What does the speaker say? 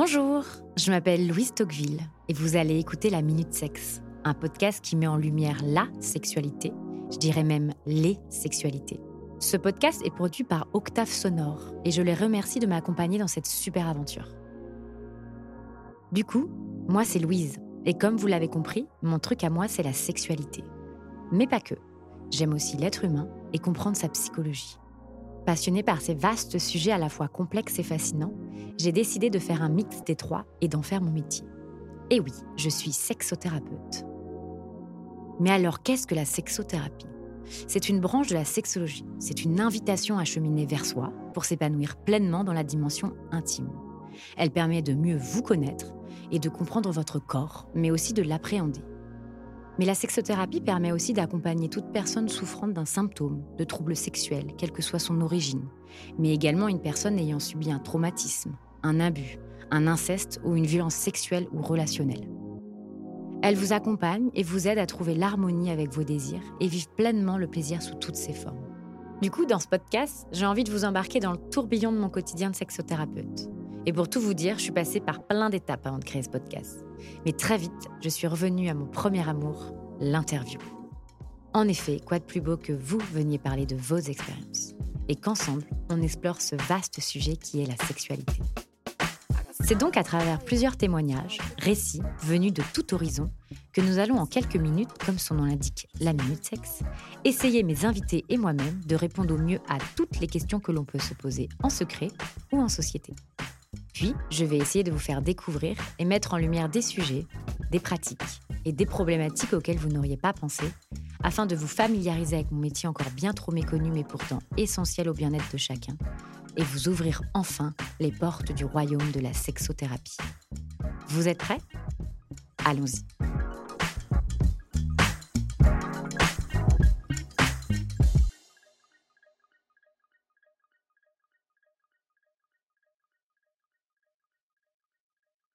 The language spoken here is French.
Bonjour, je m'appelle Louise Tocqueville et vous allez écouter La Minute Sexe, un podcast qui met en lumière la sexualité, je dirais même les sexualités. Ce podcast est produit par Octave Sonore et je les remercie de m'accompagner dans cette super aventure. Du coup, moi c'est Louise et comme vous l'avez compris, mon truc à moi c'est la sexualité. Mais pas que. J'aime aussi l'être humain et comprendre sa psychologie. Passionnée par ces vastes sujets à la fois complexes et fascinants, j'ai décidé de faire un mix des trois et d'en faire mon métier. Et oui, je suis sexothérapeute. Mais alors, qu'est-ce que la sexothérapie? C'est une branche de la sexologie. C'est une invitation à cheminer vers soi pour s'épanouir pleinement dans la dimension intime. Elle permet de mieux vous connaître et de comprendre votre corps, mais aussi de l'appréhender. Mais la sexothérapie permet aussi d'accompagner toute personne souffrant d'un symptôme, de troubles sexuels, quelle que soit son origine, mais également une personne ayant subi un traumatisme, un abus, un inceste ou une violence sexuelle ou relationnelle. Elle vous accompagne et vous aide à trouver l'harmonie avec vos désirs et vivre pleinement le plaisir sous toutes ses formes. Du coup, dans ce podcast, j'ai envie de vous embarquer dans le tourbillon de mon quotidien de sexothérapeute. Et pour tout vous dire, je suis passée par plein d'étapes avant de créer ce podcast. Mais très vite, je suis revenue à mon premier amour, l'interview. En effet, quoi de plus beau que vous veniez parler de vos expériences et qu'ensemble, on explore ce vaste sujet qui est la sexualité. C'est donc à travers plusieurs témoignages, récits venus de tout horizon, que nous allons en quelques minutes, comme son nom l'indique, la minute sexe, essayer mes invités et moi-même de répondre au mieux à toutes les questions que l'on peut se poser en secret ou en société. Puis, je vais essayer de vous faire découvrir et mettre en lumière des sujets, des pratiques et des problématiques auxquelles vous n'auriez pas pensé, afin de vous familiariser avec mon métier encore bien trop méconnu mais pourtant essentiel au bien-être de chacun, et vous ouvrir enfin les portes du royaume de la sexothérapie. Vous êtes prêts? Allons-y.